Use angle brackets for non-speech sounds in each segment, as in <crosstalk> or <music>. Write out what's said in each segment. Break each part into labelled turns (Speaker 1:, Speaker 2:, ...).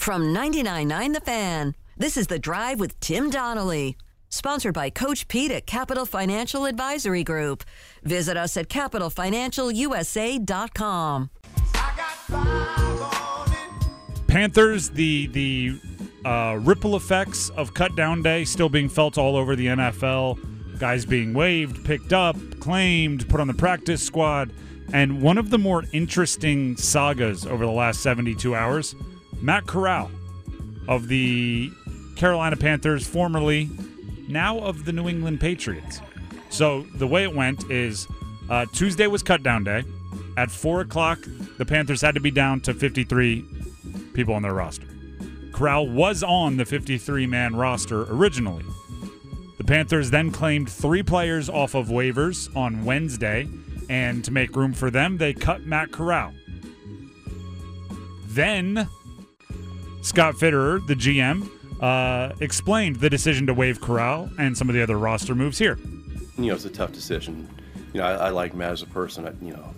Speaker 1: From 99.9 The Fan, this is The Drive with Tim Donnelly. Sponsored by Coach Pete at Capital Financial Advisory Group. Visit us at capitalfinancialusa.com.
Speaker 2: Panthers, the the uh, ripple effects of cut down day still being felt all over the NFL. Guys being waived, picked up, claimed, put on the practice squad. And one of the more interesting sagas over the last 72 hours, Matt Corral of the Carolina Panthers, formerly now of the New England Patriots. So the way it went is uh, Tuesday was cut down day. At 4 o'clock, the Panthers had to be down to 53 people on their roster. Corral was on the 53 man roster originally. The Panthers then claimed three players off of waivers on Wednesday, and to make room for them, they cut Matt Corral. Then Scott Fitterer, the GM, uh, explained the decision to waive Corral and some of the other roster moves here.
Speaker 3: You know, it's a tough decision. You know, I, I like Matt as a person. I, you know,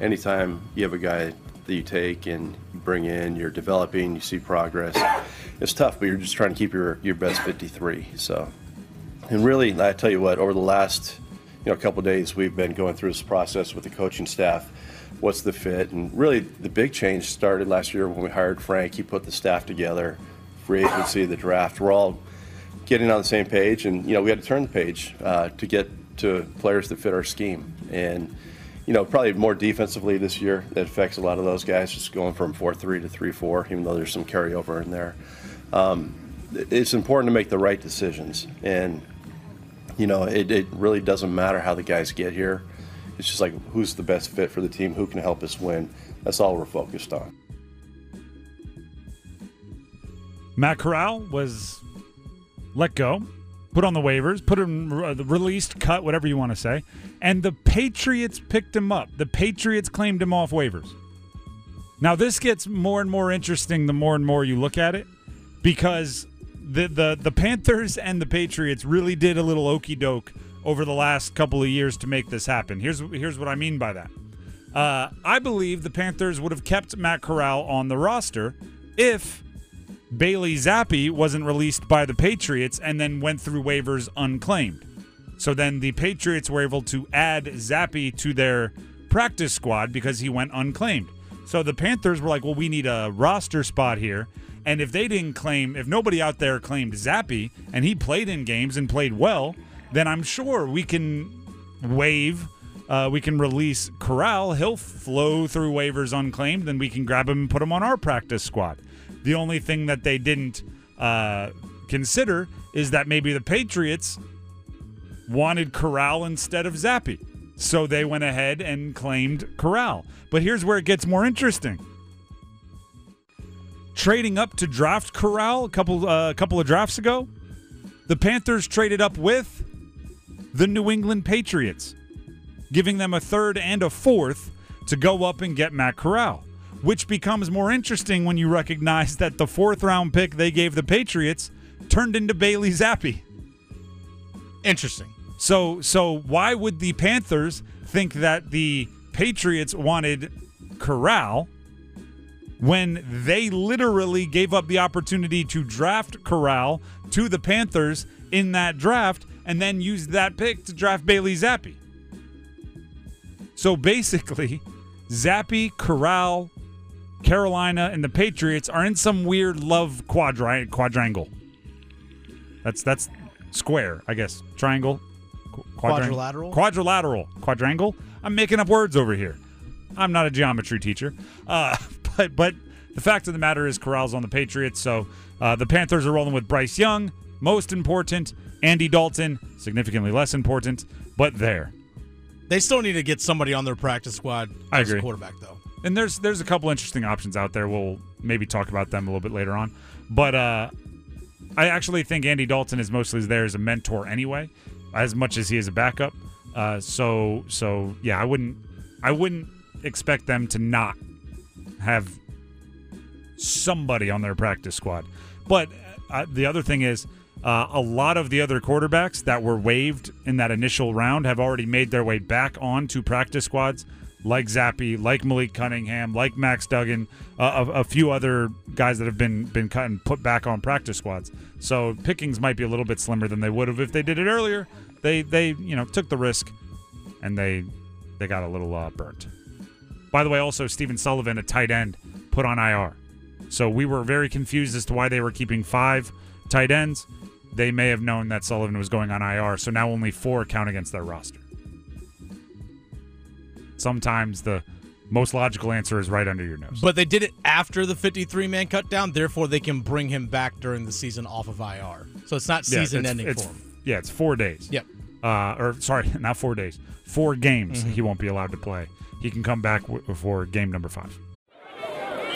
Speaker 3: anytime you have a guy that you take and you bring in, you're developing, you see progress. It's tough, but you're just trying to keep your, your best 53. So, and really, I tell you what, over the last you know couple days, we've been going through this process with the coaching staff. What's the fit? And really, the big change started last year when we hired Frank. He put the staff together, free agency, the draft. We're all getting on the same page, and you know we had to turn the page uh, to get to players that fit our scheme. And you know, probably more defensively this year. That affects a lot of those guys, just going from 4 3 to 3 4, even though there's some carryover in there. Um, it's important to make the right decisions. And, you know, it, it really doesn't matter how the guys get here. It's just like who's the best fit for the team, who can help us win. That's all we're focused on.
Speaker 2: Matt Corral was let go, put on the waivers, put him uh, released, cut, whatever you want to say, and the Patriots picked him up. The Patriots claimed him off waivers. Now this gets more and more interesting the more and more you look at it, because the the the Panthers and the Patriots really did a little okey doke over the last couple of years to make this happen. Here's here's what I mean by that. Uh, I believe the Panthers would have kept Matt Corral on the roster if Bailey Zappe wasn't released by the Patriots and then went through waivers unclaimed. So then the Patriots were able to add Zappe to their practice squad because he went unclaimed. So the Panthers were like, well, we need a roster spot here. And if they didn't claim, if nobody out there claimed Zappe and he played in games and played well, then I'm sure we can waive, uh, we can release Corral. He'll flow through waivers unclaimed, then we can grab him and put him on our practice squad. The only thing that they didn't uh, consider is that maybe the Patriots wanted Corral instead of Zappe. So they went ahead and claimed Corral. But here's where it gets more interesting. Trading up to draft Corral a couple uh, a couple of drafts ago, the Panthers traded up with the New England Patriots, giving them a third and a fourth to go up and get Matt Corral, which becomes more interesting when you recognize that the fourth round pick they gave the Patriots turned into Bailey Zappe.
Speaker 4: Interesting.
Speaker 2: So so why would the Panthers think that the Patriots wanted Corral when they literally gave up the opportunity to draft Corral to the Panthers in that draft and then used that pick to draft Bailey Zappe. So basically, Zappe, Corral, Carolina, and the Patriots are in some weird love quadri- quadrangle. That's that's square, I guess. Triangle,
Speaker 4: Quadrilateral?
Speaker 2: Quadrilateral. Quadrangle? I'm making up words over here. I'm not a geometry teacher. Uh, <laughs> but but the fact of the matter is Corral's on the Patriots, so uh, the Panthers are rolling with Bryce Young, most important, Andy Dalton, significantly less important, but there.
Speaker 4: They still need to get somebody on their practice squad
Speaker 2: I
Speaker 4: as a quarterback, though.
Speaker 2: And there's there's a couple interesting options out there. We'll maybe talk about them a little bit later on. But uh, I actually think Andy Dalton is mostly there as a mentor anyway, as much as he is a backup. Uh, so so yeah, I wouldn't I wouldn't expect them to not have somebody on their practice squad. But uh, the other thing is, uh, a lot of the other quarterbacks that were waived in that initial round have already made their way back onto practice squads. like Zappe, like Malik Cunningham, like Max Duggan, uh, a, a, few other guys that have been been cut and put back on practice squads. So pickings might be a little bit slimmer than they would have if they did it earlier. They they you know took the risk, and they they got a little uh, burnt. By the way, also Stephen Sullivan, a tight end, put on IR. So we were very confused as to why they were keeping five tight ends. They may have known that Sullivan was going on IR, so now only four count against their roster. Sometimes the most logical answer is right under your nose.
Speaker 4: But they did it after the 53 man cut down, therefore they can bring him back during the season off of IR. So it's not season
Speaker 2: yeah,
Speaker 4: ending
Speaker 2: it's,
Speaker 4: for him.
Speaker 2: Yeah, it's four days.
Speaker 4: Yep.
Speaker 2: Uh, or sorry, <laughs> not four days. Four games mm-hmm. he won't be allowed to play. He can come back w- for game number five.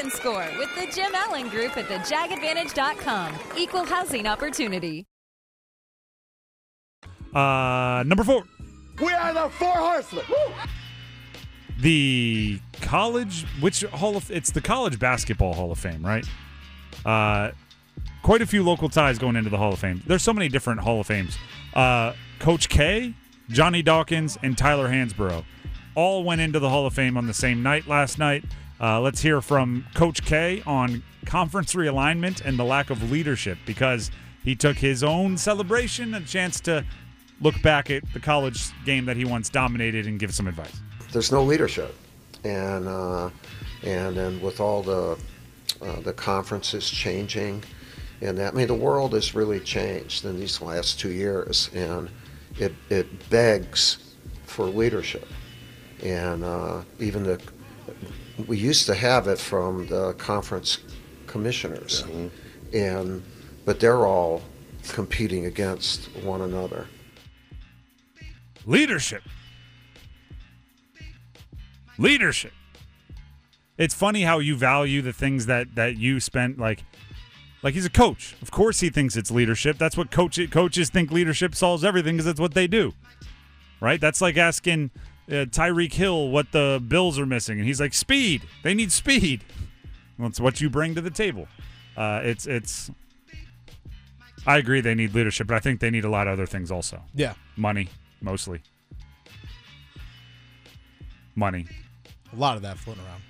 Speaker 5: can score with the Jim Allen Group at thejagadvantage.com. Equal housing opportunity.
Speaker 2: Uh, number four.
Speaker 6: We are the four horsemen. Woo!
Speaker 2: The college, which hall of it's the college basketball Hall of Fame, right? Uh, quite a few local ties going into the Hall of Fame. There's so many different Hall of Fames. Uh, Coach K, Johnny Dawkins, and Tyler Hansbrough all went into the Hall of Fame on the same night last night. Uh, let's hear from Coach K on conference realignment and the lack of leadership because he took his own celebration a chance to look back at the college game that he once dominated and give some advice?
Speaker 7: There's no leadership, and uh, and and with all the uh, the conferences changing, and that I mean the world has really changed in these last two years, and it it begs for leadership, and uh, even the we used to have it from the conference commissioners, mm-hmm. and but they're all competing against one another.
Speaker 2: Leadership. Leadership. It's funny how you value the things that that you spent like like he's a coach. Of course he thinks it's leadership. That's what coach, coaches think leadership solves everything because that's what they do. Right? That's like asking uh, Tyreek Hill what the Bills are missing and he's like speed. They need speed. That's what you bring to the table. Uh, it's it's I agree they need leadership, but I think they need a lot of other things also.
Speaker 4: Yeah.
Speaker 2: Money, mostly. Money.
Speaker 4: A lot of that floating around.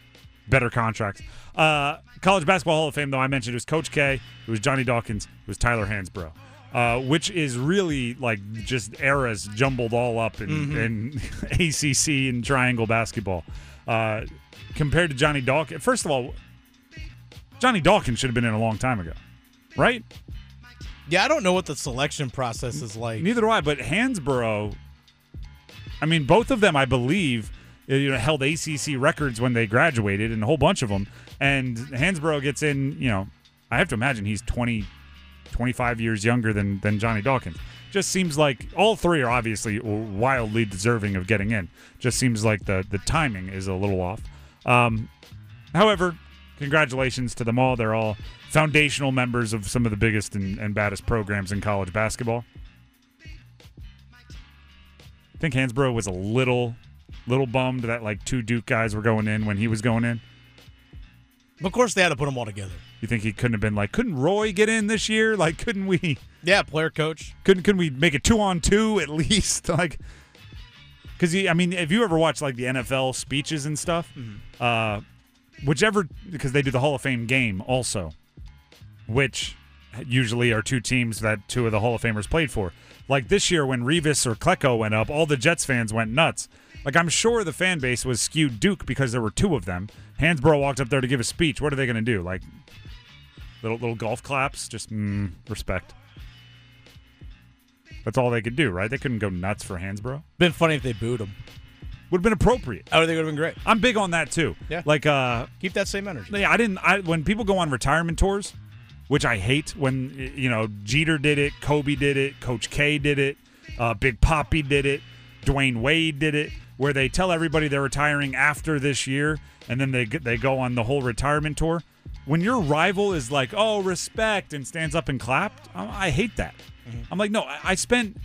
Speaker 2: Better contracts. Uh, College Basketball Hall of Fame, though, I mentioned it was Coach K, it was Johnny Dawkins, it was Tyler Hansbrough. Uh, which is really like just eras jumbled all up in, mm-hmm. in <laughs> ACC and triangle basketball. Uh, compared to Johnny Dawkins, first of all, Johnny Dawkins should have been in a long time ago, right?
Speaker 4: Yeah, I don't know what the selection process is like.
Speaker 2: Neither do I. But Hansbrough, I mean, both of them, I believe, uh, you know, held ACC records when they graduated, and a whole bunch of them. And Hansbrough gets in. You know, I have to imagine he's 20, 25 years younger than than Johnny Dawkins. Just seems like all three are obviously wildly deserving of getting in. Just seems like the the timing is a little off. Um, however, congratulations to them all. They're all foundational members of some of the biggest and, and baddest programs in college basketball. I think Hansbrough was a little little bummed that like two Duke guys were going in when he was going in.
Speaker 4: Of course, they had to put them all together.
Speaker 2: You think he couldn't have been like, couldn't Roy get in this year? Like, couldn't we?
Speaker 4: Yeah, player coach.
Speaker 2: Couldn't couldn't we make it two on two <laughs> at least? like, because I mean, if you ever watch like the NFL speeches and stuff, mm-hmm. uh, whichever because they do the Hall of Fame game also which usually are two teams that two of the Hall of Famers played for. Like this year when Revis or Klecko went up, all the Jets fans went nuts. Like I'm sure the fan base was skewed Duke because there were two of them. Hansbrough walked up there to give a speech. What are they going to do? Like little little golf claps? Just mm, respect. That's all they could do, right? They couldn't go nuts for Hansbrough.
Speaker 4: Been funny if they booed him.
Speaker 2: Would have been appropriate.
Speaker 4: Oh, they would have been great.
Speaker 2: I'm big on that too.
Speaker 4: Yeah.
Speaker 2: Like uh
Speaker 4: keep that same energy.
Speaker 2: Yeah, I didn't I when people go on retirement tours, which I hate when you know Jeter did it, Kobe did it, Coach K did it, uh, Big Papi did it, Dwyane Wade did it. Where they tell everybody they're retiring after this year, and then they they go on the whole retirement tour. When your rival is like, "Oh, respect," and stands up and clapped, I, I hate that. Mm-hmm. I'm like, no, I, I spent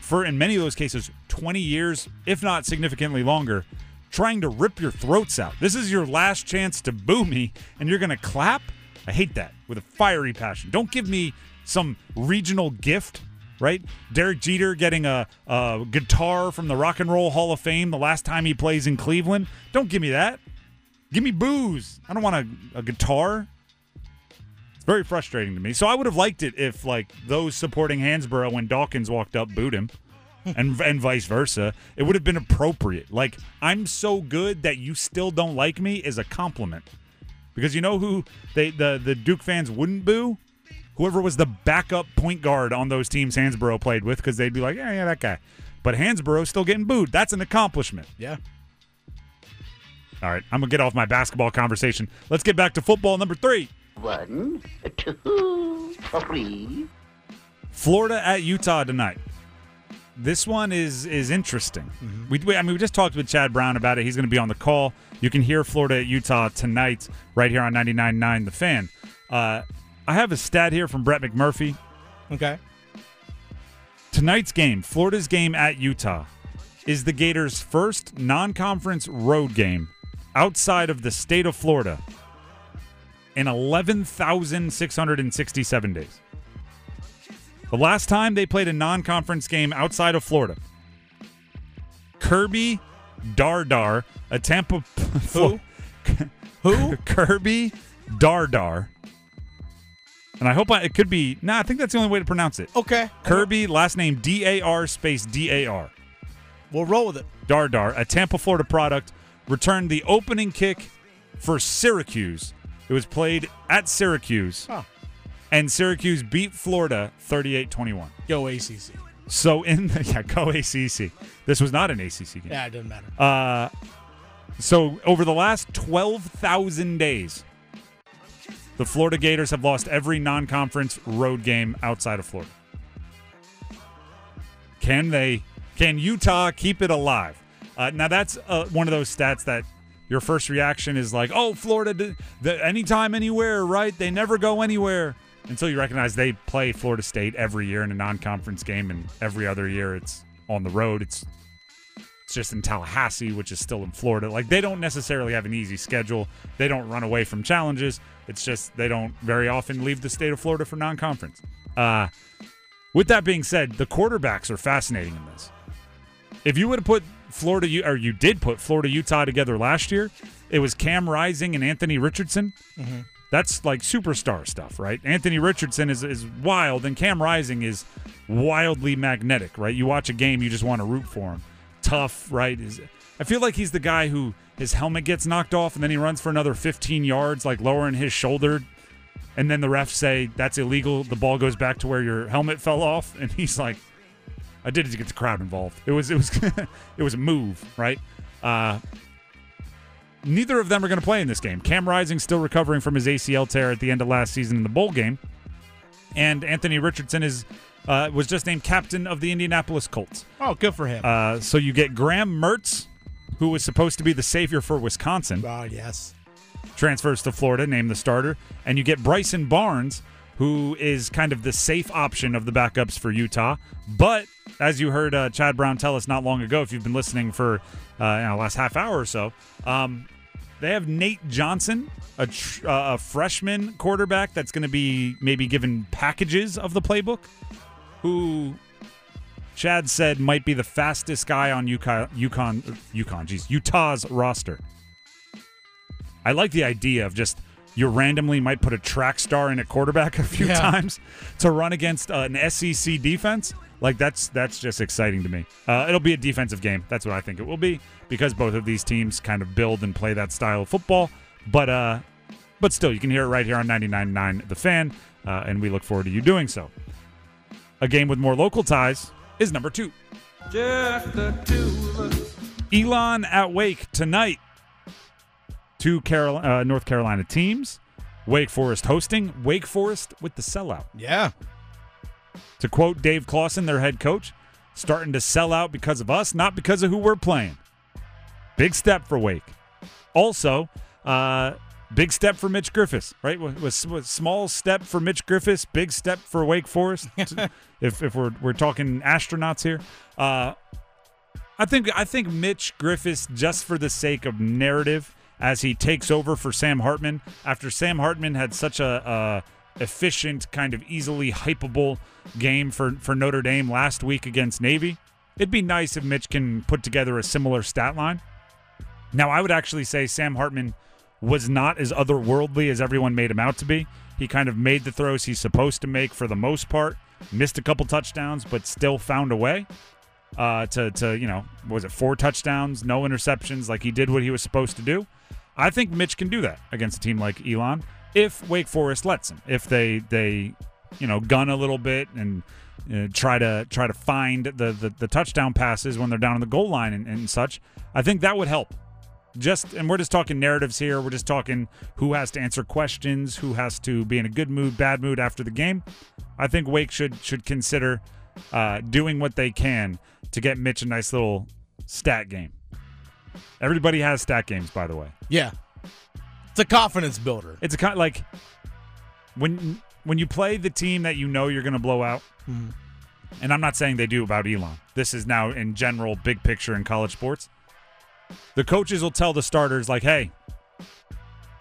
Speaker 2: for in many of those cases 20 years, if not significantly longer, trying to rip your throats out. This is your last chance to boo me, and you're gonna clap. I hate that with a fiery passion. Don't give me some regional gift, right? Derek Jeter getting a, a guitar from the Rock and Roll Hall of Fame the last time he plays in Cleveland. Don't give me that. Give me booze. I don't want a, a guitar. It's very frustrating to me. So I would have liked it if like those supporting Hansbrough when Dawkins walked up booed him. <laughs> and and vice versa. It would have been appropriate. Like I'm so good that you still don't like me is a compliment. Because you know who they the the Duke fans wouldn't boo? Whoever was the backup point guard on those teams Hansbrough played with, because they'd be like, yeah, yeah, that guy. But Hansbrough's still getting booed. That's an accomplishment.
Speaker 4: Yeah.
Speaker 2: All right, I'm gonna get off my basketball conversation. Let's get back to football number three.
Speaker 8: One, two, three.
Speaker 2: Florida at Utah tonight. This one is is interesting. We, we- I mean, we just talked with Chad Brown about it. He's going to be on the call. You can hear Florida at Utah tonight, right here on 99.9 The Fan. Uh, I have a stat here from Brett McMurphy.
Speaker 4: Okay.
Speaker 2: Tonight's game, Florida's game at Utah, is the Gators' first non-conference road game outside of the state of Florida in 11,667 days. The last time they played a non-conference game outside of Florida, Kirby Dardar, a Tampa <laughs>
Speaker 4: Who? <laughs>
Speaker 2: Who? Kirby Dardar. And I hope I, it could be. Nah, I think that's the only way to pronounce it.
Speaker 4: Okay.
Speaker 2: Kirby, last name D A R space D A R.
Speaker 4: We'll roll with it.
Speaker 2: Dardar, a Tampa, Florida product, returned the opening kick for Syracuse. It was played at Syracuse,
Speaker 4: Huh.
Speaker 2: and Syracuse beat Florida 38 21.
Speaker 4: Go ACC.
Speaker 2: So in the, <laughs> yeah, go ACC. This was not an ACC game.
Speaker 4: Yeah, it doesn't matter.
Speaker 2: Uh, so over the last 12,000 days, the Florida Gators have lost every non-conference road game outside of Florida. Can they? Can Utah keep it alive? Uh, now that's uh, one of those stats that your first reaction is like, "Oh, Florida, the, anytime, anywhere, right? They never go anywhere." Until you recognize they play Florida State every year in a non-conference game, and every other year it's on the road. It's it's just in Tallahassee, which is still in Florida. Like they don't necessarily have an easy schedule. They don't run away from challenges. It's just they don't very often leave the state of Florida for non-conference. Uh, with that being said, the quarterbacks are fascinating in this. If you would have put Florida, or you did put Florida Utah together last year, it was Cam Rising and Anthony Richardson. That's like superstar stuff, right? Anthony Richardson is, is wild, and Cam Rising is wildly magnetic, right? You watch a game, you just want to root for him. Tough, right? Is I feel like he's the guy who his helmet gets knocked off, and then he runs for another 15 yards, like lowering his shoulder, and then the refs say that's illegal. The ball goes back to where your helmet fell off, <laughs> and he's like, "I did it to get the crowd involved." It was it was <laughs> it was a move, right? Uh, neither of them are going to play in this game. Cam Rising still recovering from his ACL tear at the end of last season in the bowl game, and Anthony Richardson is uh, was just named captain of the Indianapolis Colts.
Speaker 4: Oh, good for him.
Speaker 2: Uh, so you get Graham Mertz, who was supposed to be the savior for Wisconsin,
Speaker 4: oh, yes.
Speaker 2: transfers to Florida, named the starter, and you get Bryson Barnes, who is kind of the safe option of the backups for Utah. But as you heard uh, Chad Brown tell us not long ago, if you've been listening for uh, you know, last half hour or so, um, they have Nate Johnson, a, tr- uh, a freshman quarterback that's going to be maybe given packages of the playbook, who Chad said might be the fastest guy on UConn, UConn, UConn, geez, Utah's roster. I like the idea of just you randomly might put a track star in a quarterback a few
Speaker 4: Yeah.
Speaker 2: times to run against uh, an SEC defense. Like that's that's just exciting to me. Uh, it'll be a defensive game. That's what I think it will be because both of these teams kind of build and play that style of football. But uh, but still, you can hear it right here on 99.9 The Fan, uh, and we look forward to you doing so. A game with more local ties is number two.
Speaker 9: Just the two of us.
Speaker 2: Elon at Wake tonight. Two Carol- uh, North Carolina teams. Wake Forest hosting. Wake Forest with the sellout.
Speaker 4: Yeah.
Speaker 2: To quote Dave Clawson, their head coach, starting to sell out because of us, not because of who we're playing. Big step for Wake. Also, uh, big step for Mitch Griffis, right? Was, was, small step for Mitch Griffis, big step for Wake Forest. <laughs> if if we're we're talking astronauts here, uh, I think I think Mitch Griffis, just for the sake of narrative, as he takes over for Sam Hartman after Sam Hartman had such a, a efficient, kind of easily hypeable game for for Notre Dame last week against Navy. It'd be nice if Mitch can put together a similar stat line. Now, I would actually say Sam Hartman was not as otherworldly as everyone made him out to be. He kind of made the throws he's supposed to make for the most part, missed a couple touchdowns, but still found a way uh, to, to, you know, was it four touchdowns, no interceptions, like he did what he was supposed to do. I think Mitch can do that against a team like Elon if Wake Forest lets him. If they, they you know, gun a little bit and uh, try to try to find the, the, the touchdown passes when they're down on the goal line and, and such. I think that would help just and we're just talking narratives here. We're just talking who has to answer questions, who has to be in a good mood, bad mood after the game. I think Wake should should consider uh, doing what they can to get Mitch a nice little stat game. Everybody has stat games, by the way.
Speaker 4: Yeah, it's a confidence builder.
Speaker 2: It's a kind like when when you play the team that you know you're going to blow out.
Speaker 4: Mhm.
Speaker 2: And I'm not saying they do about Elon. This is now in general, big picture in college sports the coaches will tell the starters like, "Hey,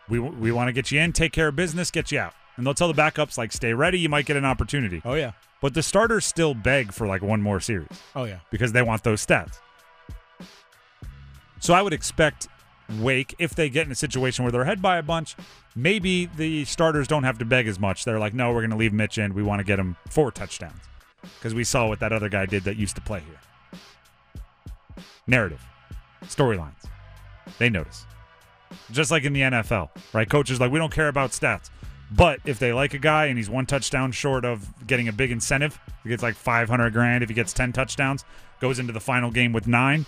Speaker 2: we we want to get you in, take care of business, get you out." And they'll tell the backups like, "Stay ready, you might get an opportunity."
Speaker 4: Oh yeah.
Speaker 2: But the starters still beg for like one more series
Speaker 4: Oh yeah.
Speaker 2: because they want those stats. So I would expect Wake if they get in a situation where they're ahead by a bunch, maybe the starters don't have to beg as much. They're like, "No, we're going to leave Mitch in. We want to get him four touchdowns." Because we saw what that other guy did that used to play here. Narrative storylines. They notice. Just like in the NFL, right? Coaches like we don't care about stats. But if they like a guy and he's one touchdown short of getting a big incentive, he gets like 500 grand if he gets 10 touchdowns, goes into the final game with 9.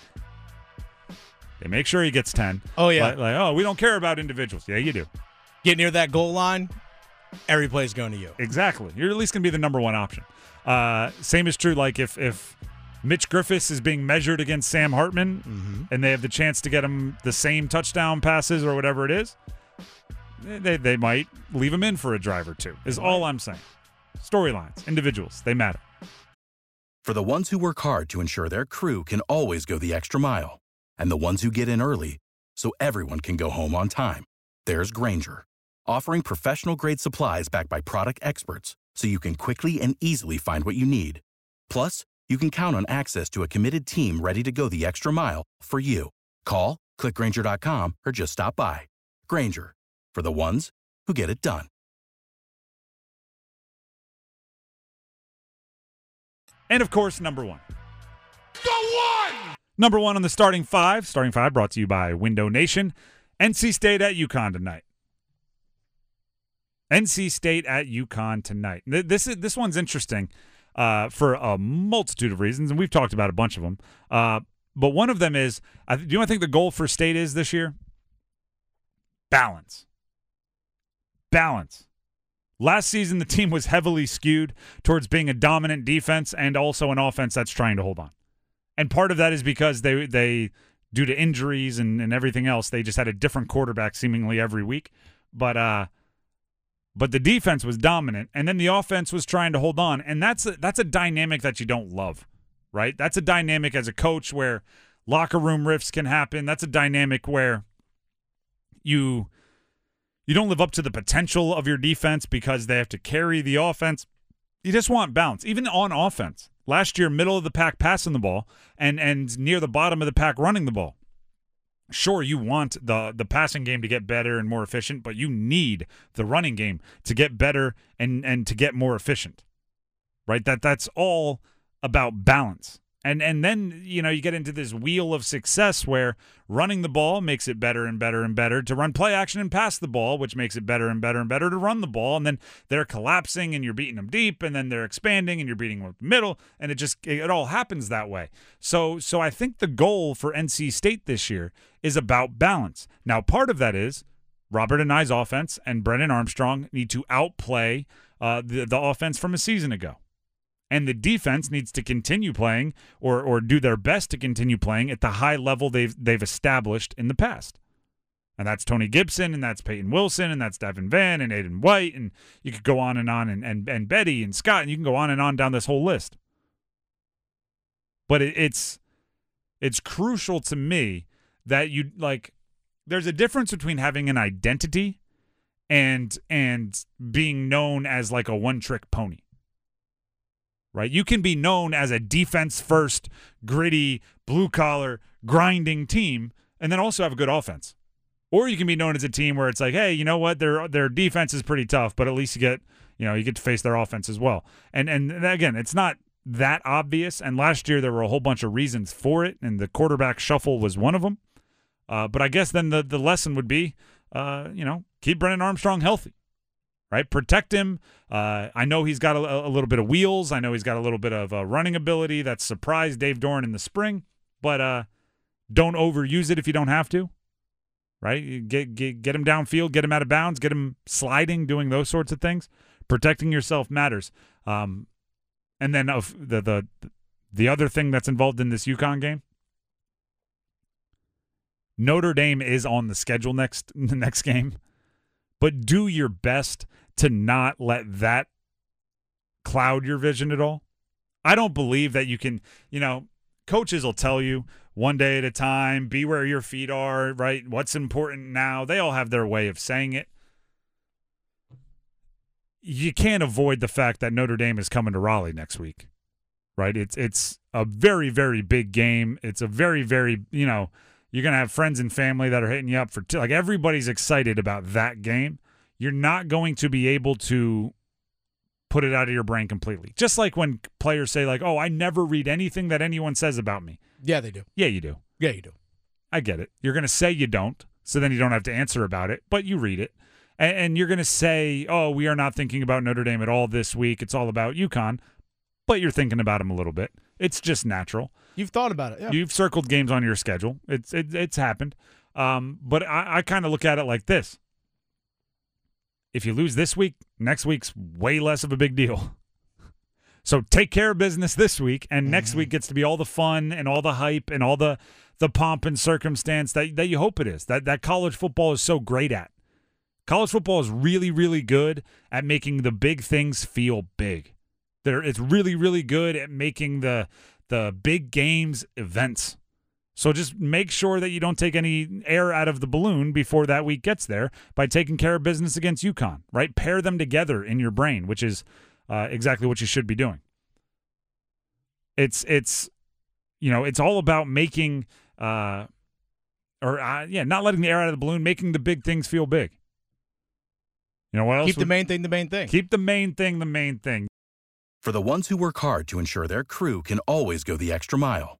Speaker 2: They make sure he gets 10.
Speaker 4: Oh, yeah.
Speaker 2: Like, like, oh, we don't care about individuals. Yeah, you do.
Speaker 4: Get near that goal line, every play's going to you.
Speaker 2: Exactly. You're at least going to be the number one option. Uh, same is true. Like if if Mitch Griffis is being measured against Sam Hartman, mm-hmm. and they have the chance to get him the same touchdown passes or whatever it is, they they might leave him in for a drive or two. Is all I'm saying. Storylines, individuals, they matter.
Speaker 10: For the ones who work hard to ensure their crew can always go the extra mile, and the ones who get in early so everyone can go home on time, there's Grainger, offering professional grade supplies backed by product experts so you can quickly and easily find what you need. Plus, you can count on access to a committed team ready to go the extra mile for you. Call, clickgrainger.com, or just stop by. Grainger, for the ones who get it done.
Speaker 2: And of course, number one. The one! Number one on the starting five. Starting five brought to you by Window Nation. NC State at UConn tonight. NC State at UConn tonight. This is this one's interesting uh, for a multitude of reasons, and we've talked about a bunch of them. Uh, but one of them is, I th- do you know I think the goal for State is this year? Balance. Balance. Last season, the team was heavily skewed towards being a dominant defense and also an offense that's trying to hold on. And part of that is because they they due to injuries and, and everything else, they just had a different quarterback seemingly every week. But uh but the defense was dominant and then the offense was trying to hold on. And that's a, that's a dynamic that you don't love right? That's a dynamic as a coach where locker room rifts can happen. That's a dynamic where you you don't live up to the potential of your defense because they have to carry the offense. You just want balance even on offense. Last year middle of the pack passing the ball and and near the bottom of the pack running the ball sure you want the the passing game to get better and more efficient but you need the running game to get better and and to get more efficient right? That that's all about balance and and then you know you get into this wheel of success where running the ball makes it better and better and better to run play action and pass the ball which makes it better and better and better to run the ball. And then they're collapsing and you're beating them deep and then they're expanding and you're beating them the middle. And it just it all happens that way. So so I think the goal for NC State this year is about balance. Now part of that is Robert Anae's offense and Brennan Armstrong need to outplay uh, the the offense from a season ago And the defense needs to continue playing or or do their best to continue playing at the high level they've they've established in the past. And that's Tony Gibson, and that's Payton Wilson, and that's Davin Vann and Aydan White, and you could go on and on, and, and, and Betty and Scott, and you can go on and on down this whole list. But it, it's it's crucial to me that you like there's a difference between having an identity and and being known as like a one trick pony right? You can be known as a defense first gritty blue collar grinding team and then also have a good offense. Or you can be known as a team where it's like hey you know what? Their their defense is pretty tough but at least you get you know you get to face their offense as well. And and again it's not that obvious. And last year there were a whole bunch of reasons for it and the quarterback shuffle was one of them. Uh, but I guess then the, the lesson would be, uh, you know, keep Brennan Armstrong healthy, right? Protect him. Uh, I know he's got a, a, little bit of wheels. I know he's got a little bit of uh, running ability that surprised Dave Doeren in the spring, but uh, don't overuse it if you don't have to, right? Get, get, get him downfield, get him out of bounds, get him sliding, doing those sorts of things. Protecting yourself matters. Um, and then of the, the the other thing that's involved in this UConn game Notre Dame is on the schedule next the <laughs> next game, but do your best to not let that cloud your vision at all. I don't believe that you can, you know, coaches will tell you one day at a time, be where your feet are, right? What's important now? They all have their way of saying it. You can't avoid the fact that Notre Dame is coming to Raleigh next week. Right? It's it's a very very big game. It's a very very, you know, you're going to have friends and family that are hitting you up for t- like everybody's excited about that game. You're not going to be able to put it out of your brain completely. Just like when players say like, "Oh, I never read anything that anyone says about me."
Speaker 4: Yeah, they do.
Speaker 2: Yeah, you do.
Speaker 4: Yeah, you do.
Speaker 2: I get it. You're going to say you don't, so then you don't have to answer about it, but you read it. And, and you're going to say, "Oh, we are not thinking about Notre Dame at all this week. It's all about UConn." But you're thinking about them a little bit. It's just natural.
Speaker 4: You've thought about it. Yeah.
Speaker 2: You've circled games on your schedule. It's it, it's happened. Um, but I, I kind of look at it like this: if you lose this week, next week's way less of a big deal. So take care of business this week, and mm-hmm. next week gets to be all the fun and all the hype and all the the pomp and circumstance that that you hope it is. That that college football is so great at. College football is really really good at making the big things feel big. There, it's really really good at making the the big games events. So just make sure that you don't take any air out of the balloon before that week gets there by taking care of business against UConn, right? Pair them together in your brain, which is uh, exactly what you should be doing. It's it's you know it's all about making uh, or uh, yeah, not letting the air out of the balloon, making the big things feel big. You know what else?
Speaker 4: Keep the main thing the main thing.
Speaker 2: Keep the main thing the main thing.
Speaker 10: For the ones who work hard to ensure their crew can always go the extra mile,